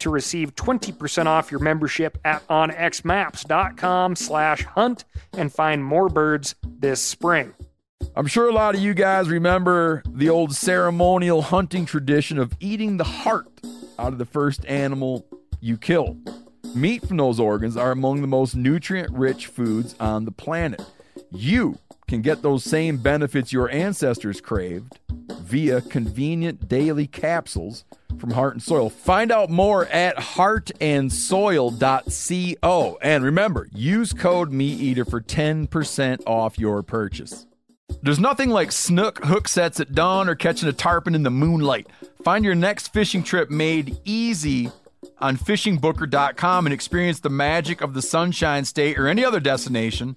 to receive 20% off your membership at onxmaps.com slash hunt and find more birds this spring. I'm sure a lot of you guys remember the old ceremonial hunting tradition of eating the heart out of the first animal you kill. Meat from those organs are among the most nutrient rich foods on the planet. You can get those same benefits your ancestors craved via convenient daily capsules from Heart and Soil. Find out more at heartandsoil.co. And remember, use code MeatEater for 10% off your purchase. There's nothing like snook hook sets at dawn or catching a tarpon in the moonlight. Find your next fishing trip made easy on fishingbooker.com and experience the magic of the Sunshine State or any other destination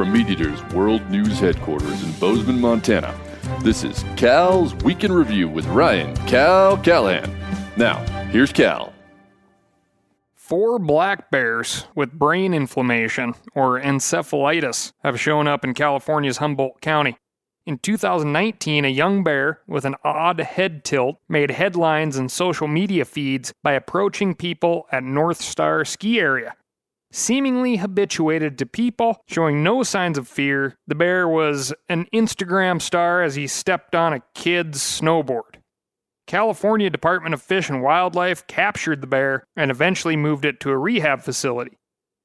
From MeatEater's World News Headquarters in Bozeman, Montana, this is Cal's Week in Review with Ryan Cal Callahan. Now, here's Cal. Four black bears with brain inflammation, or encephalitis, have shown up in California's Humboldt County. In 2019, a young bear with an odd head tilt made headlines and social media feeds by approaching people at North Star Ski Area. Seemingly habituated to people, showing no signs of fear, the bear was an Instagram star as he stepped on a kid's snowboard. California Department of Fish and Wildlife captured the bear and eventually moved it to a rehab facility.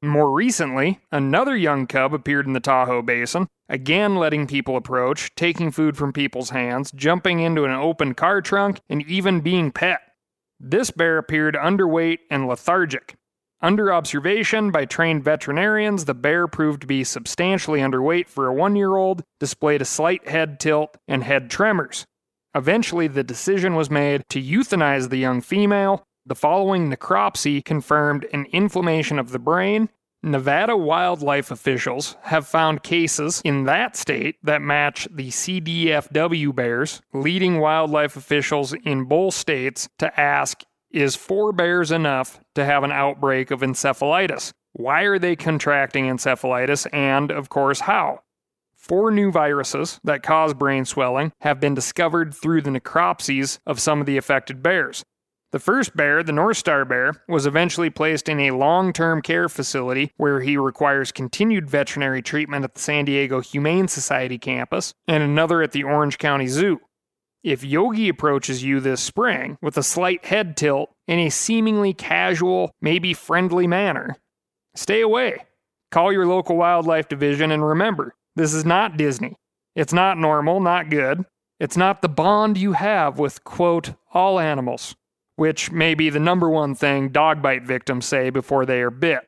More recently, another young cub appeared in the Tahoe Basin, again letting people approach, taking food from people's hands, jumping into an open car trunk, and even being pet. This bear appeared underweight and lethargic. Under observation by trained veterinarians, the bear proved to be substantially underweight for a one year old, displayed a slight head tilt, and head tremors. Eventually, the decision was made to euthanize the young female. The following necropsy confirmed an inflammation of the brain. Nevada wildlife officials have found cases in that state that match the CDFW bears, leading wildlife officials in both states to ask is four bears enough to have an outbreak of encephalitis? Why are they contracting encephalitis? And, of course, how? Four new viruses that cause brain swelling have been discovered through the necropsies of some of the affected bears. The first bear, the North Star bear, was eventually placed in a long term care facility where he requires continued veterinary treatment at the San Diego Humane Society campus and another at the Orange County Zoo. If Yogi approaches you this spring with a slight head tilt in a seemingly casual, maybe friendly manner, stay away. Call your local wildlife division and remember, this is not Disney. It's not normal, not good. It's not the bond you have with, quote, all animals, which may be the number one thing dog bite victims say before they are bit.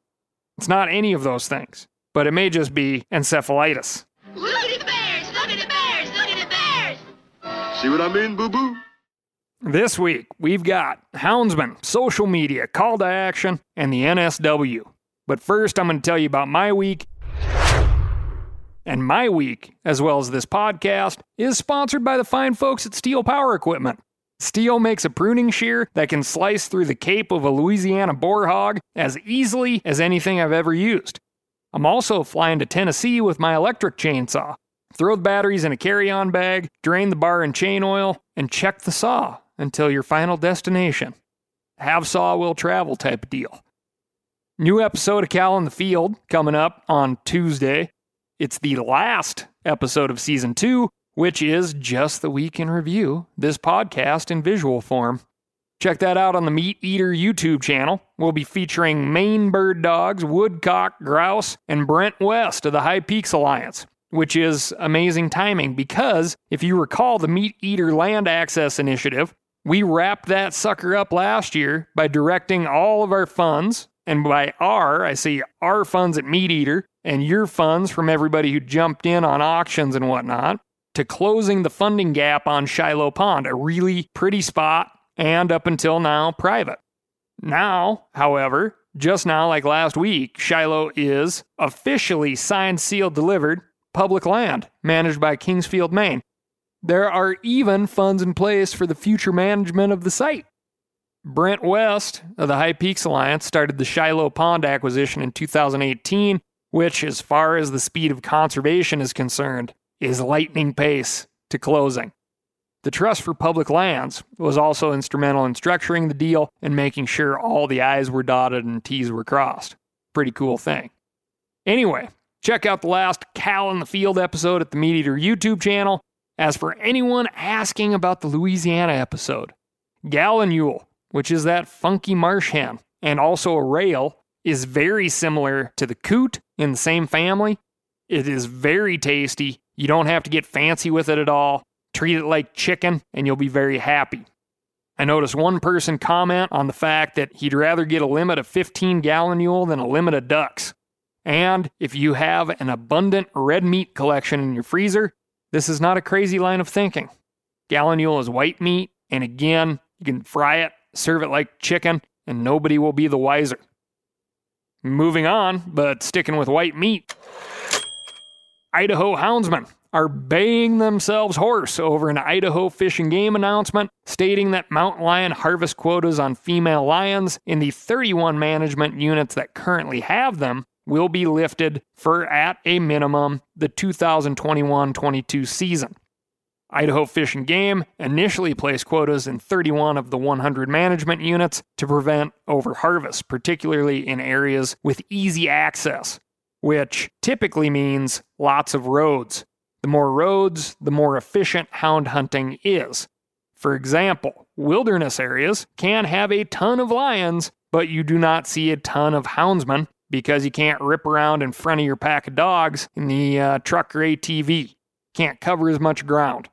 It's not any of those things, but it may just be encephalitis. See what I mean, boo boo? This week, we've got Houndsman, social media, call to action, and the NSW. But first, I'm going to tell you about my week. And my week, as well as this podcast, is sponsored by the fine folks at STIHL Power Equipment. STIHL makes a pruning shear that can slice through the cape of a Louisiana boar hog as easily as anything I've ever used. I'm also flying to Tennessee with my electric chainsaw. Throw the batteries in a carry on bag, drain the bar and chain oil, and check the saw until your final destination. Have saw will travel type of deal. New episode of Cal in the Field coming up on Tuesday. It's the last episode of season two. which is just the week in review, this podcast in visual form. Check that out on the Meat Eater YouTube channel. We'll be featuring Maine bird dogs, woodcock, grouse, and Brent West of the High Peaks Alliance, which is amazing timing because if you recall the Meat Eater Land Access Initiative, we wrapped that sucker up last year by directing all of our funds, and by our, I say our funds at Meat Eater, and your funds from everybody who jumped in on auctions and whatnot, to closing the funding gap on Shiloh Pond, a really pretty spot and up until now private. Now, however, just now, like last week, Shiloh is officially signed, sealed, delivered public land managed by Kingfield, Maine. There are even funds in place for the future management of the site. Brent West of the High Peaks Alliance started the Shiloh Pond acquisition in 2018, which, as far as the speed of conservation is concerned, is lightning pace to closing. The Trust for Public Lands was also instrumental in structuring the deal and making sure all the I's were dotted and T's were crossed. Pretty cool thing. Anyway, check out the last Cal in the Field episode at the Meat Eater YouTube channel. As for anyone asking about the Louisiana episode, Gallinule, which is that funky marsh hen, and also a rail, is very similar to the coot in the same family. It is very tasty. You don't have to get fancy with it at all. Treat it like chicken, and you'll be very happy. I noticed one person comment on the fact that he'd rather get a limit of 15 gallon gallinule than a limit of ducks. And if you have an abundant red meat collection in your freezer, this is not a crazy line of thinking. Gallinule is white meat, and again, you can fry it, serve it like chicken, and nobody will be the wiser. Moving on, but sticking with white meat. Idaho houndsmen are baying themselves hoarse over an Idaho Fish and Game announcement stating that mountain lion harvest quotas on female lions in the 31 management units that currently have them will be lifted for, at a minimum, the 2021 22 season. Idaho Fish and Game initially placed quotas in 31 of the 100 management units to prevent overharvest, particularly in areas with easy access, which typically means lots of roads. The more roads, the more efficient hound hunting is. For example, wilderness areas can have a ton of lions, but you do not see a ton of houndsmen because you can't rip around in front of your pack of dogs in the uh, truck or ATV. Can't cover as much ground.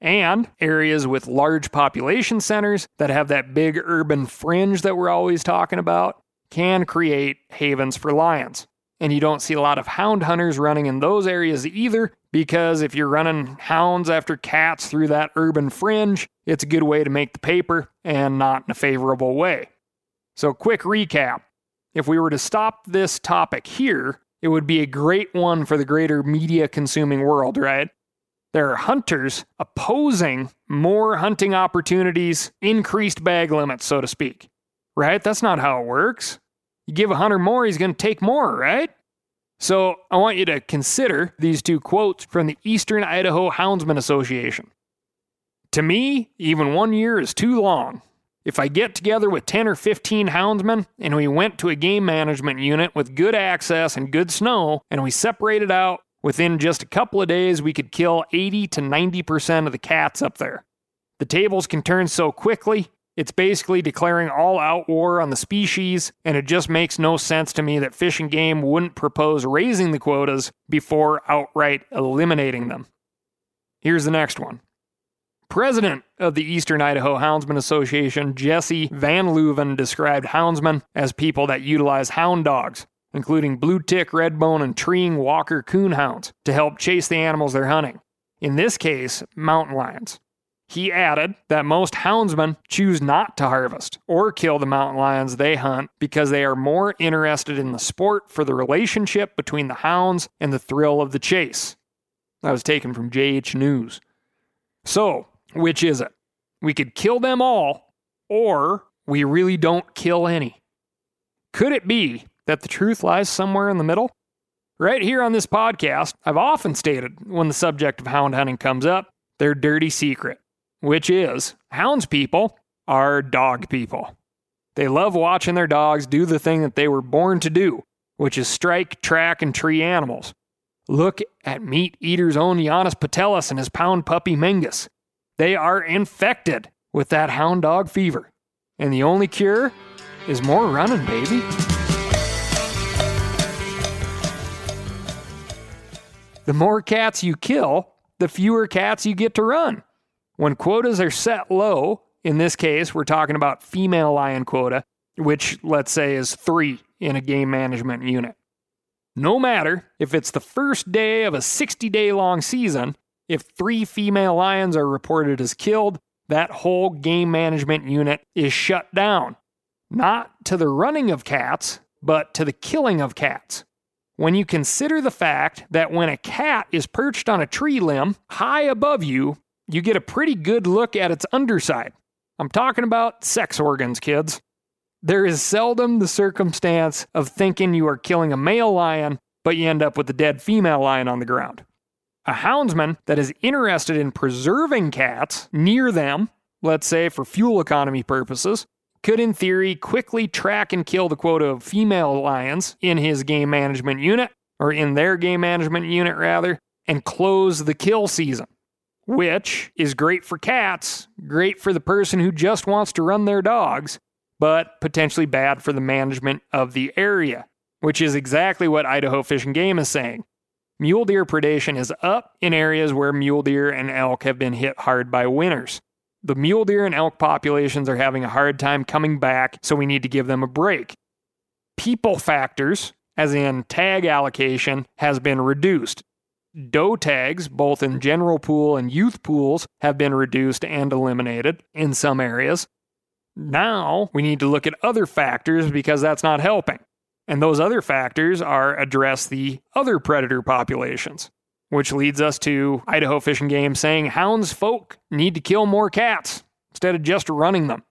And areas with large population centers that have that big urban fringe that we're always talking about can create havens for lions. And you don't see a lot of hound hunters running in those areas either, because if you're running hounds after cats through that urban fringe, it's a good way to make the paper and not in a favorable way. So, quick recap if we were to stop this topic here, it would be a great one for the greater media consuming world, right? There are hunters opposing more hunting opportunities, increased bag limits, so to speak. Right? That's not how it works. You give a hunter more, he's going to take more, right? So I want you to consider these two quotes from the Eastern Idaho Houndsman Association. To me, even one year is too long. If I get together with 10 or 15 houndsmen and we went to a game management unit with good access and good snow and we separated out, within just a couple of days we could kill 80 to 90% of the cats up there. The tables can turn so quickly, it's basically declaring all out war on the species, and it just makes no sense to me that Fish and Game wouldn't propose raising the quotas before outright eliminating them. Here's the next one. President of the Eastern Idaho Houndsman Association, Jesse Van Leuven, described houndsmen as people that utilize hound dogs, including blue tick, redbone, and treeing walker coon hounds, to help chase the animals they're hunting. In this case, mountain lions. He added that most houndsmen choose not to harvest or kill the mountain lions they hunt because they are more interested in the sport for the relationship between the hounds and the thrill of the chase. That was taken from JH News. So, which is it? We could kill them all, or we really don't kill any. Could it be that the truth lies somewhere in the middle? Right here on this podcast, I've often stated when the subject of hound hunting comes up, their dirty secret, which is hounds people are dog people. They love watching their dogs do the thing that they were born to do, which is strike, track, and tree animals. Look at Meat Eater's own Janis Putelis and his pound puppy Mingus. They are infected with that hound dog fever. And the only cure is more running, baby. The more cats you kill, the fewer cats you get to run. When quotas are set low, in this case, we're talking about female lion quota, which let's say is three in a game management unit. No matter if it's the first day of a 60 day long season, if three female lions are reported as killed, that whole game management unit is shut down. Not to the running of cats, but to the killing of cats. When you consider the fact that when a cat is perched on a tree limb high above you, you get a pretty good look at its underside. I'm talking about sex organs, kids. There is seldom the circumstance of thinking you are killing a male lion, but you end up with a dead female lion on the ground. A houndsman that is interested in preserving cats near them, let's say for fuel economy purposes, could in theory quickly track and kill the quota of female lions in his game management unit, or in their game management unit rather, and close the kill season. Which is great for cats, great for the person who just wants to run their dogs, but potentially bad for the management of the area, which is exactly what Idaho Fish and Game is saying. Mule deer predation is up in areas where mule deer and elk have been hit hard by winters. The mule deer and elk populations are having a hard time coming back, so we need to give them a break. People factors, as in tag allocation, has been reduced. Doe tags, both in general pool and youth pools, have been reduced and eliminated in some areas. Now we need to look at other factors because that's not helping. And those other factors are address the other predator populations, which leads us to Idaho Fish and Game saying hounds folk need to kill more cats instead of just running them.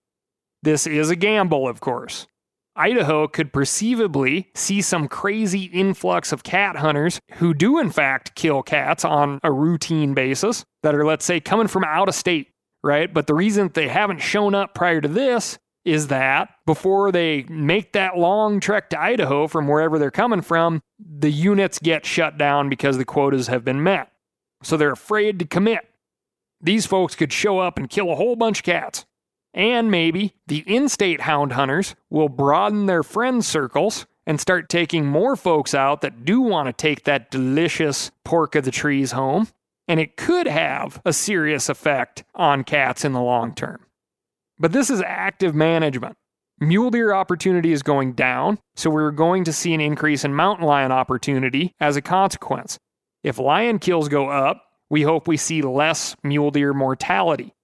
This is a gamble, of course. Idaho could perceivably see some crazy influx of cat hunters who do, in fact, kill cats on a routine basis that are, let's say, coming from out of state right? But the reason they haven't shown up prior to this is that before they make that long trek to Idaho from wherever they're coming from, the units get shut down because the quotas have been met. So they're afraid to commit. These folks could show up and kill a whole bunch of cats. And maybe the in state hound hunters will broaden their friend circles and start taking more folks out that do want to take that delicious pork of the trees home and it could have a serious effect on cats in the long term. But this is active management. Mule deer opportunity is going down, so we're going to see an increase in mountain lion opportunity as a consequence. If lion kills go up, we hope we see less mule deer mortality.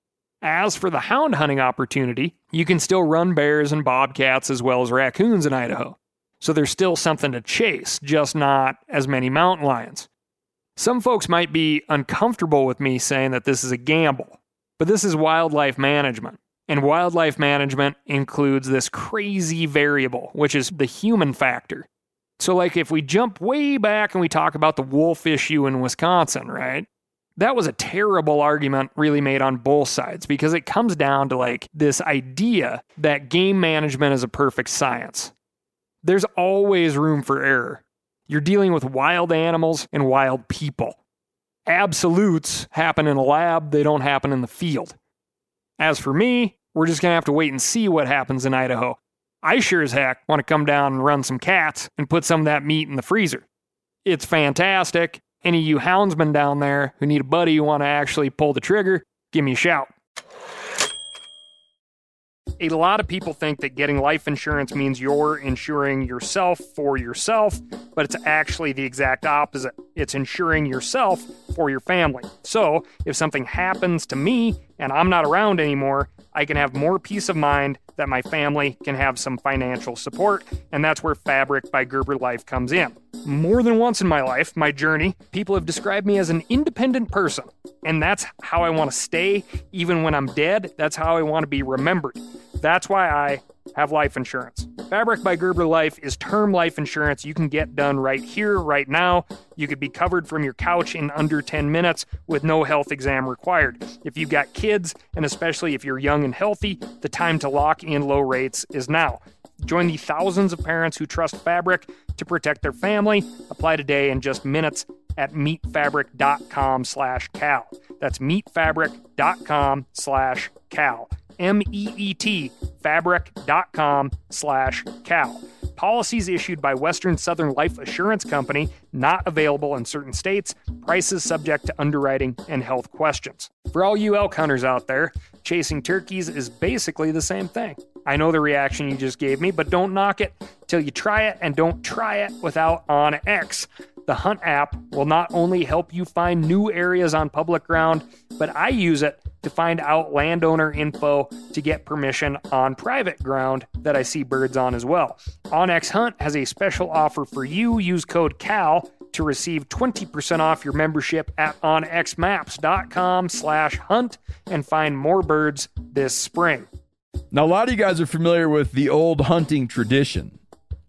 As for the hound hunting opportunity, you can still run bears and bobcats as well as raccoons in Idaho. So there's still something to chase, just not as many mountain lions. Some folks might be uncomfortable with me saying that this is a gamble, but this is wildlife management. And wildlife management includes this crazy variable, which is the human factor. So, like, if we jump way back and we talk about the wolf issue in Wisconsin, right? That was a terrible argument, really made on both sides, because it comes down to like this idea that game management is a perfect science. There's always room for error. You're dealing with wild animals and wild people. Absolutes happen in a lab, they don't happen in the field. As for me, we're just going to have to wait and see what happens in Idaho. I sure as heck want to come down and run some cats and put some of that meat in the freezer. It's fantastic. Any of you houndsmen down there who need a buddy who want to actually pull the trigger, give me a shout. A lot of people think that getting life insurance means you're insuring yourself for yourself, but it's actually the exact opposite. It's insuring yourself for your family. So, if something happens to me and I'm not around anymore, I can have more peace of mind that my family can have some financial support, and that's where Fabric by Gerber Life comes in. More than once in my life, my journey, people have described me as an independent person, and that's how I want to stay even when I'm dead. That's how I want to be remembered. That's why I have life insurance. Fabric by Gerber Life is term life insurance you can get done right here, right now. You could be covered from your couch in under 10 minutes with no health exam required. If you've got kids, and especially if you're young and healthy, the time to lock in low rates is now. Join the thousands of parents who trust Fabric to protect their family. Apply today in just minutes at meetfabric.com slash cal. That's meetfabric.com slash cal. M-E-E-T fabric.com slash cal. Policies issued by Western Southern Life Assurance Company, not available in certain states. Prices subject to underwriting and health questions. For all you elk hunters out there, chasing turkeys is basically the same thing. I know the reaction you just gave me, but don't knock it till you try it and don't try it without OnX. The Hunt app will not only help you find new areas on public ground, but I use it to find out landowner info to get permission on private ground that I see birds on as well. OnX Hunt has a special offer for you. Use code CAL to receive 20% off your membership at onxmaps.com slash hunt and find more birds this spring. Now, a lot of you guys are familiar with the old hunting tradition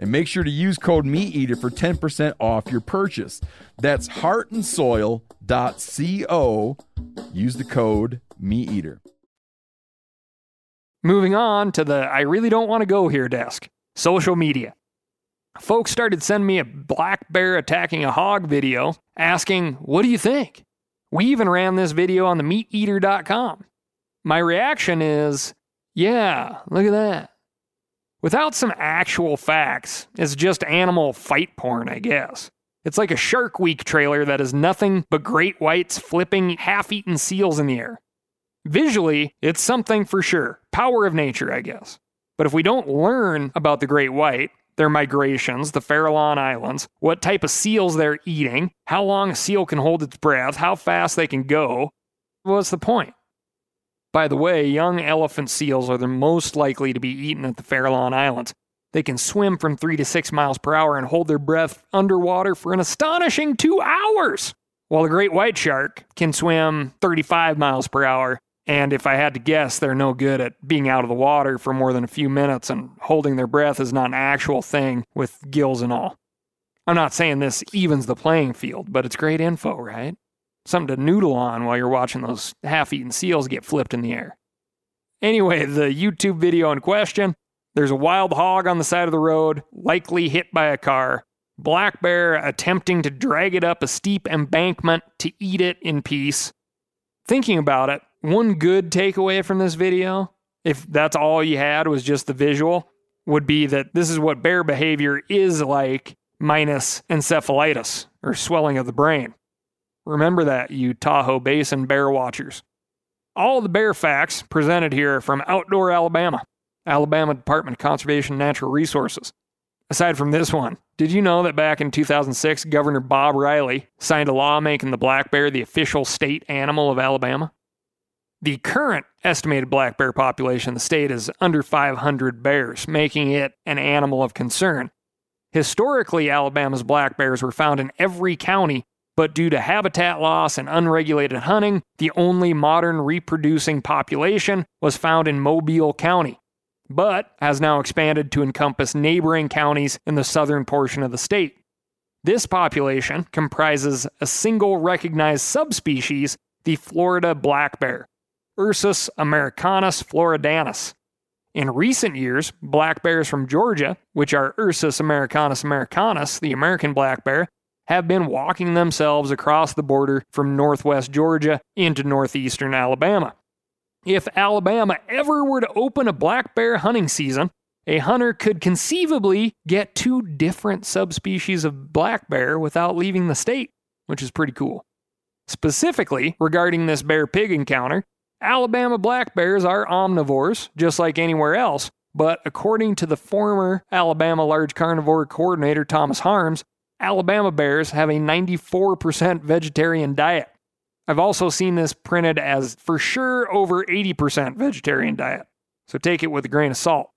and make sure to use code MeatEater for 10% off your purchase. That's heartandsoil.co. Use the code MeatEater. Moving on to the I really don't want to go here desk social media. Folks started sending me a black bear attacking a hog video asking, What do you think? We even ran this video on the meateater.com. My reaction is, Yeah, look at that. Without some actual facts, it's just animal fight porn, I guess. It's like a Shark Week trailer that is nothing but great whites flipping half eaten seals in the air. Visually, it's something for sure. Power of nature, I guess. But if we don't learn about the great white, their migrations, the Farallon Islands, what type of seals they're eating, how long a seal can hold its breath, how fast they can go, what's the point? By the way, young elephant seals are the most likely to be eaten at the Farallon Islands. They can swim from 3 to 6 miles per hour and hold their breath underwater for an astonishing 2 hours, while the great white shark can swim 35 miles per hour. And if I had to guess, they're no good at being out of the water for more than a few minutes, and holding their breath is not an actual thing with gills and all. I'm not saying this evens the playing field, but it's great info, right? Something to noodle on while you're watching those half eaten seals get flipped in the air. Anyway, the YouTube video in question there's a wild hog on the side of the road, likely hit by a car. Black bear attempting to drag it up a steep embankment to eat it in peace. Thinking about it, one good takeaway from this video, if that's all you had was just the visual, would be that this is what bear behavior is like minus encephalitis or swelling of the brain. Remember that, you Tahoe Basin bear watchers. All the bear facts presented here from Outdoor Alabama, Alabama Department of Conservation and Natural Resources. Aside from this one, did you know that back in 2006, Governor Bob Riley signed a law making the black bear the official state animal of Alabama? The current estimated black bear population in the state is under 500 bears, making it an animal of concern. Historically, Alabama's black bears were found in every county but due to habitat loss and unregulated hunting, the only modern reproducing population was found in Mobile County, but has now expanded to encompass neighboring counties in the southern portion of the state. This population comprises a single recognized subspecies, the Florida black bear, Ursus americanus floridanus. In recent years, black bears from Georgia, which are Ursus americanus americanus, the American black bear, have been walking themselves across the border from northwest Georgia into northeastern Alabama. If Alabama ever were to open a black bear hunting season, a hunter could conceivably get two different subspecies of black bear without leaving the state, which is pretty cool. Specifically, regarding this bear pig encounter, Alabama black bears are omnivores, just like anywhere else, but according to the former Alabama large carnivore coordinator Thomas Harms, Alabama bears have a 94% vegetarian diet. I've also seen this printed as for sure over 80% vegetarian diet, so take it with a grain of salt.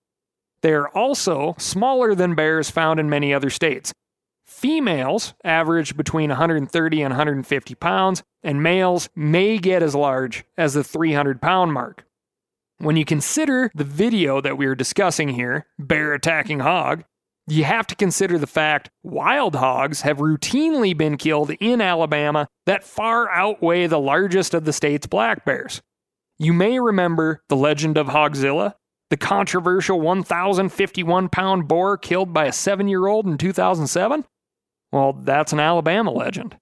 They are also smaller than bears found in many other states. Females average between 130 and 150 pounds, and males may get as large as the 300 pound mark. When you consider the video that we are discussing here, bear attacking hog, you have to consider the fact wild hogs have routinely been killed in Alabama that far outweigh the largest of the state's black bears. You may remember the legend of Hogzilla, the controversial 1,051 pound boar killed by a seven year old in 2007? Well, that's an Alabama legend.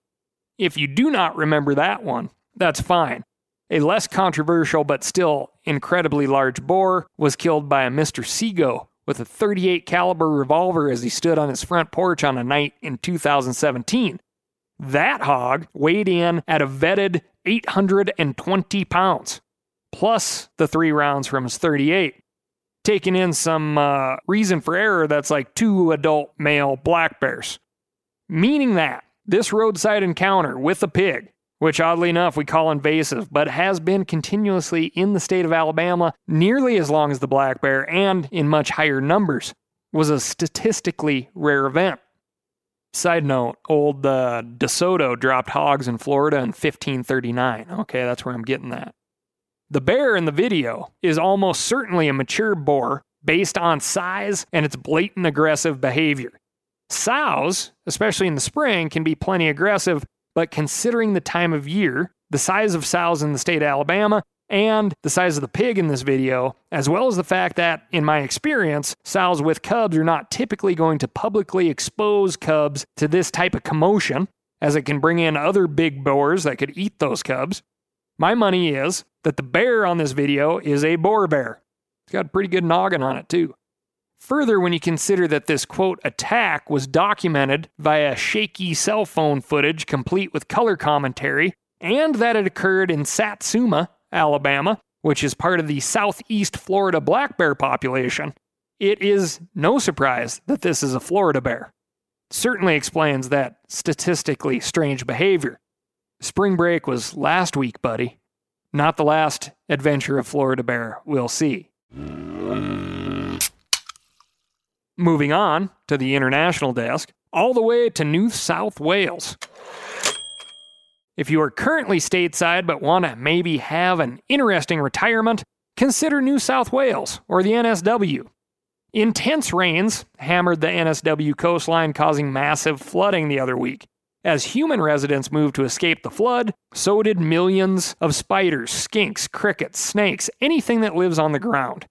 If you do not remember that one, that's fine. A less controversial but still incredibly large boar was killed by a Mr. Seago with a 38 caliber revolver as he stood on his front porch on a night in 2017. That hog weighed in at a vetted 820 pounds, plus the three rounds from his 38 taking in some uh, reason for error that's like two adult male black bears. Meaning that this roadside encounter with a pig, which oddly enough we call invasive, but has been continuously in the state of Alabama nearly as long as the black bear and in much higher numbers, was a statistically rare event. Side note, old uh, DeSoto dropped hogs in Florida in 1539. Okay, that's where I'm getting that. The bear in the video is almost certainly a mature boar based on size and its blatant aggressive behavior. Sows, especially in the spring, can be plenty aggressive, but considering the time of year, the size of sows in the state of Alabama, and the size of the pig in this video, as well as the fact that, in my experience, sows with cubs are not typically going to publicly expose cubs to this type of commotion, as it can bring in other big boars that could eat those cubs. My money is that the bear on this video is a boar bear. It's got a pretty good noggin on it, too. Further, when you consider that this quote attack was documented via shaky cell phone footage complete with color commentary, and that it occurred in Satsuma, Alabama, which is part of the southeast Florida black bear population, it is no surprise that this is a Florida bear. Certainly explains that statistically strange behavior. Spring break was last week, buddy. Not the last adventure of Florida Bear we'll see. Moving on to the international desk, all the way to New South Wales. If you are currently stateside but want to maybe have an interesting retirement, consider New South Wales or the NSW. Intense rains hammered the NSW coastline, causing massive flooding the other week. As human residents moved to escape the flood, so did millions of spiders, skinks, crickets, snakes, anything that lives on the ground.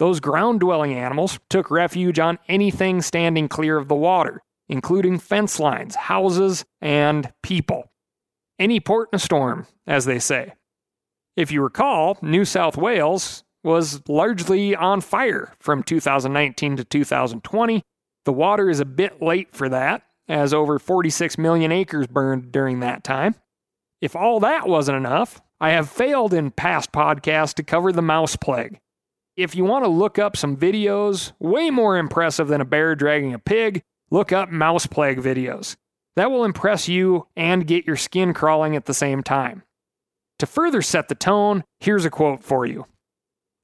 Those ground dwelling animals took refuge on anything standing clear of the water, including fence lines, houses, and people. Any port in a storm, as they say. If you recall, New South Wales was largely on fire from 2019 to 2020. The water is a bit late for that, as over 46 million acres burned during that time. If all that wasn't enough, I have failed in past podcasts to cover the mouse plague. If you want to look up some videos way more impressive than a bear dragging a pig, look up mouse plague videos. That will impress you and get your skin crawling at the same time. To further set the tone, here's a quote for you.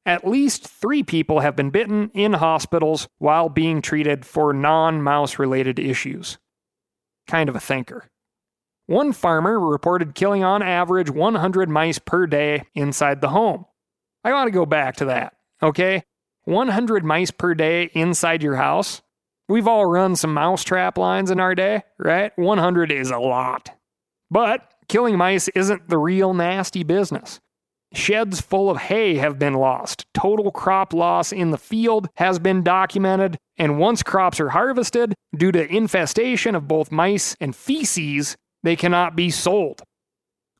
At least three people have been bitten in hospitals while being treated for non mouse related issues kind of a thinker. One farmer reported killing on average 100 mice per day inside the home. I want to go back to that, okay? 100 mice per day inside your house. We've all run some mousetrap lines in our day, right? 100 is a lot. But killing mice isn't the real nasty business. Sheds full of hay have been lost. Total crop loss in the field has been documented. And once crops are harvested, due to infestation of both mice and feces, they cannot be sold.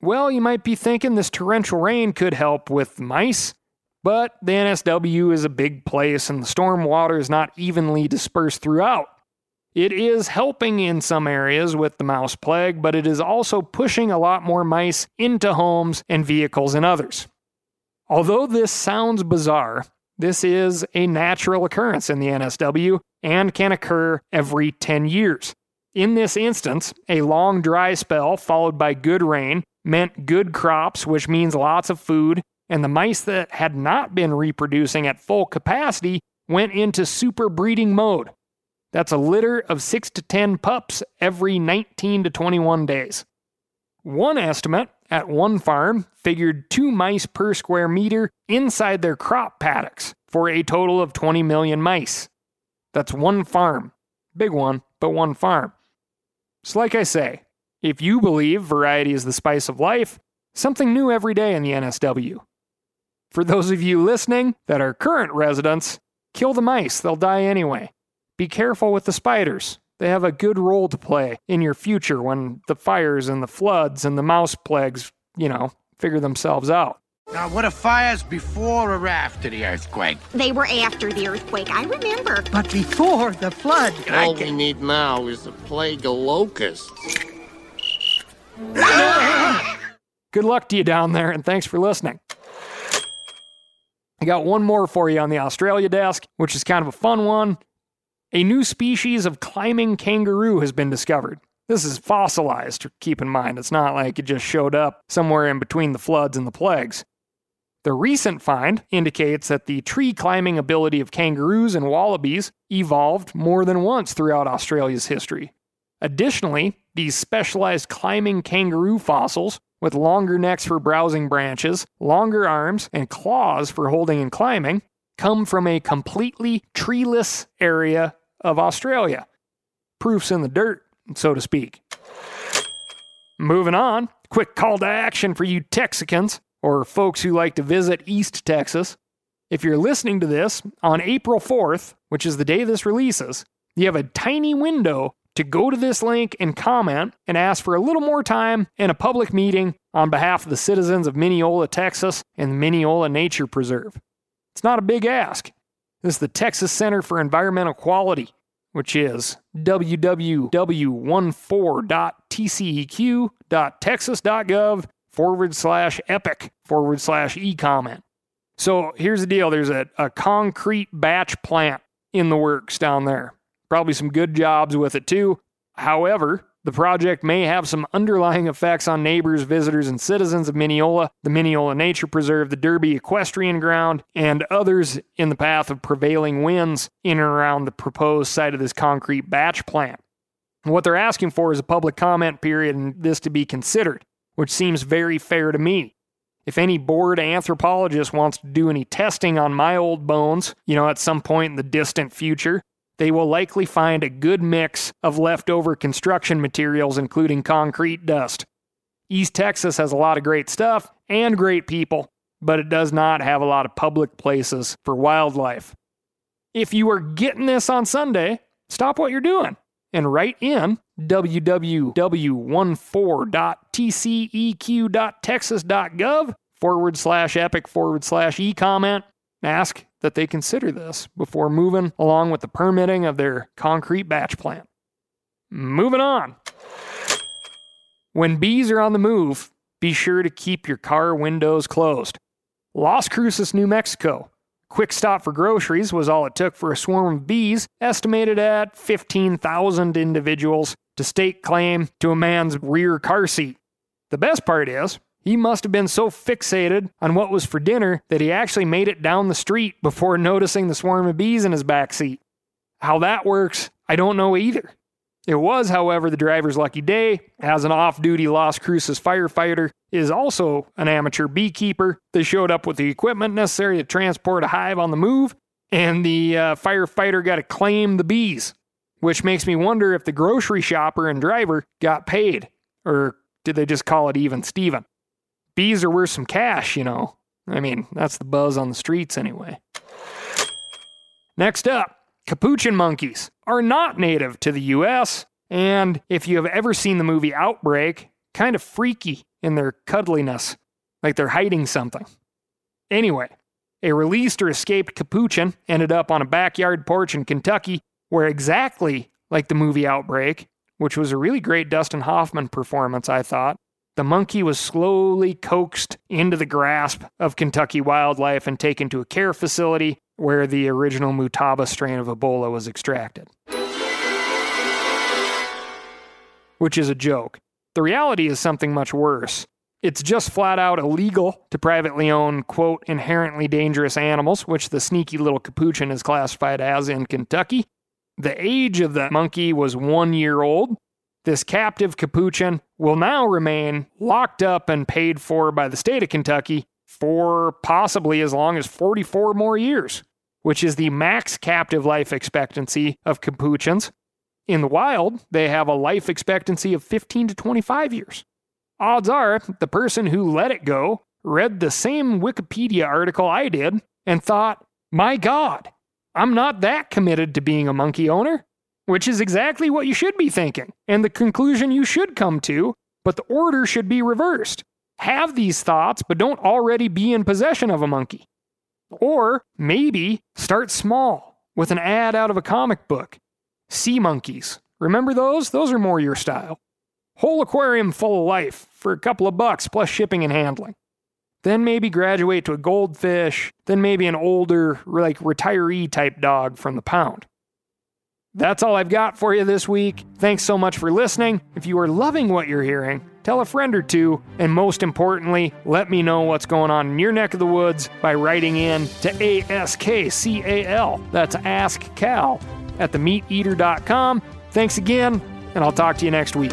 Well, you might be thinking this torrential rain could help with mice, But the NSW is a big place and the storm water is not evenly dispersed throughout. It is helping in some areas with the mouse plague, but it is also pushing a lot more mice into homes and vehicles in others. Although this sounds bizarre, this is a natural occurrence in the NSW and can occur every 10 years. In this instance, a long dry spell followed by good rain meant good crops, which means lots of food, and the mice that had not been reproducing at full capacity went into super breeding mode. That's a litter of 6 to 10 pups every 19 to 21 days. One estimate at one farm figured two mice per square meter inside their crop paddocks for a total of 20 million mice. That's one farm. Big one, but one farm. So, like I say, if you believe variety is the spice of life, something new every day in the NSW. For those of you listening that are current residents, kill the mice, they'll die anyway. Be careful with the spiders. They have a good role to play in your future when the fires and the floods and the mouse plagues, you know, figure themselves out. Now, what are fires before or after the earthquake? They were after the earthquake, I remember. But before the flood. All we need now is a plague of locusts. Good luck to you down there, and thanks for listening. I got one more for you on the Australia desk, which is kind of a fun one. A new species of climbing kangaroo has been discovered. This is fossilized, keep in mind. It's not like it just showed up somewhere in between the floods and the plagues. The recent find indicates that the tree climbing ability of kangaroos and wallabies evolved more than once throughout Australia's history. Additionally, these specialized climbing kangaroo fossils, with longer necks for browsing branches, longer arms, and claws for holding and climbing, come from a completely treeless area of Australia. Proofs in the dirt, so to speak. Moving on, quick call to action for you Texicans, or folks who like to visit East Texas. If you're listening to this on April 4th, which is the day this releases, you have a tiny window to go to this link and comment and ask for a little more time in a public meeting on behalf of the citizens of Mineola, Texas and the Mineola Nature Preserve. It's not a big ask. This is the Texas Center for Environmental Quality, which is www.14.tceq.texas.gov forward slash epic forward slash e comment. So here's the deal there's a, a concrete batch plant in the works down there. Probably some good jobs with it too. However, the project may have some underlying effects on neighbors, visitors, and citizens of Mineola, the Mineola Nature Preserve, the Derby Equestrian Ground, and others in the path of prevailing winds in and around the proposed site of this concrete batch plant. what they're asking for is a public comment period and this to be considered, which seems very fair to me. If any bored anthropologist wants to do any testing on my old bones, you know, at some point in the distant future, they will likely find a good mix of leftover construction materials, including concrete dust. East Texas has a lot of great stuff and great people, but it does not have a lot of public places for wildlife. If you are getting this on Sunday, stop what you're doing and write in www.14.tceq.texas.gov forward slash epic forward slash e comment. Ask that they consider this before moving along with the permitting of their concrete batch plant. Moving on. When bees are on the move, be sure to keep your car windows closed. Las Cruces, New Mexico. Quick stop for groceries was all it took for a swarm of bees, estimated at 15,000 individuals, to stake claim to a man's rear car seat. The best part is, he must have been so fixated on what was for dinner that he actually made it down the street before noticing the swarm of bees in his back seat. How that works, I don't know either. It was, however, the driver's lucky day, as an off duty Las Cruces firefighter is also an amateur beekeeper. They showed up with the equipment necessary to transport a hive on the move, and the uh, firefighter got to claim the bees, which makes me wonder if the grocery shopper and driver got paid, or did they just call it even Steven? Bees are worth some cash, you know. I mean, that's the buzz on the streets anyway. Next up, capuchin monkeys are not native to the US, and if you have ever seen the movie Outbreak, kind of freaky in their cuddliness, like they're hiding something. Anyway, A released or escaped capuchin ended up on a backyard porch in Kentucky, where exactly like the movie Outbreak, which was a really great Dustin Hoffman performance, I thought, the monkey was slowly coaxed into the grasp of Kentucky wildlife and taken to a care facility where the original Motaba strain of Ebola was extracted. Which is a joke. The reality is something much worse. It's just flat out illegal to privately own, quote, inherently dangerous animals, which the sneaky little capuchin is classified as in Kentucky. The age of the monkey was one year old, this captive capuchin will now remain locked up and paid for by the state of Kentucky for possibly as long as 44 more years, which is the max captive life expectancy of capuchins. In the wild, they have a life expectancy of 15 to 25 years. Odds are the person who let it go read the same Wikipedia article I did and thought, my God, I'm not that committed to being a monkey owner which is exactly what you should be thinking, and the conclusion you should come to, but the order should be reversed. Have these thoughts, but don't already be in possession of a monkey. Or maybe start small with an ad out of a comic book. Sea monkeys. Remember those? Those are more your style. Whole aquarium full of life for a couple of bucks plus shipping and handling. Then maybe graduate to a goldfish, then maybe an older, like retiree type dog from the pound. That's all I've got for you this week. Thanks so much for listening. If you are loving what you're hearing, tell a friend or two, and most importantly, let me know what's going on in your neck of the woods by writing in to ASKCAL. That's Ask Cal at themeateater.com. Thanks again, and I'll talk to you next week.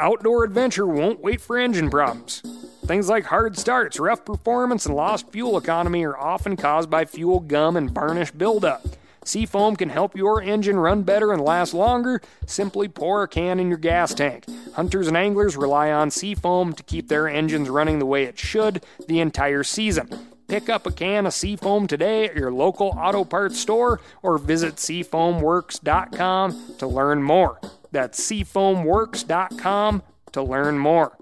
Outdoor adventure won't wait for engine problems. Things like hard starts, rough performance, and lost fuel economy are often caused by fuel gum and varnish buildup. Seafoam can help your engine run better and last longer. Simply pour a can in your gas tank. Hunters and anglers rely on Seafoam to keep their engines running the way it should the entire season. Pick up a can of Seafoam today at your local auto parts store or visit seafoamworks.com to learn more. That's seafoamworks.com to learn more.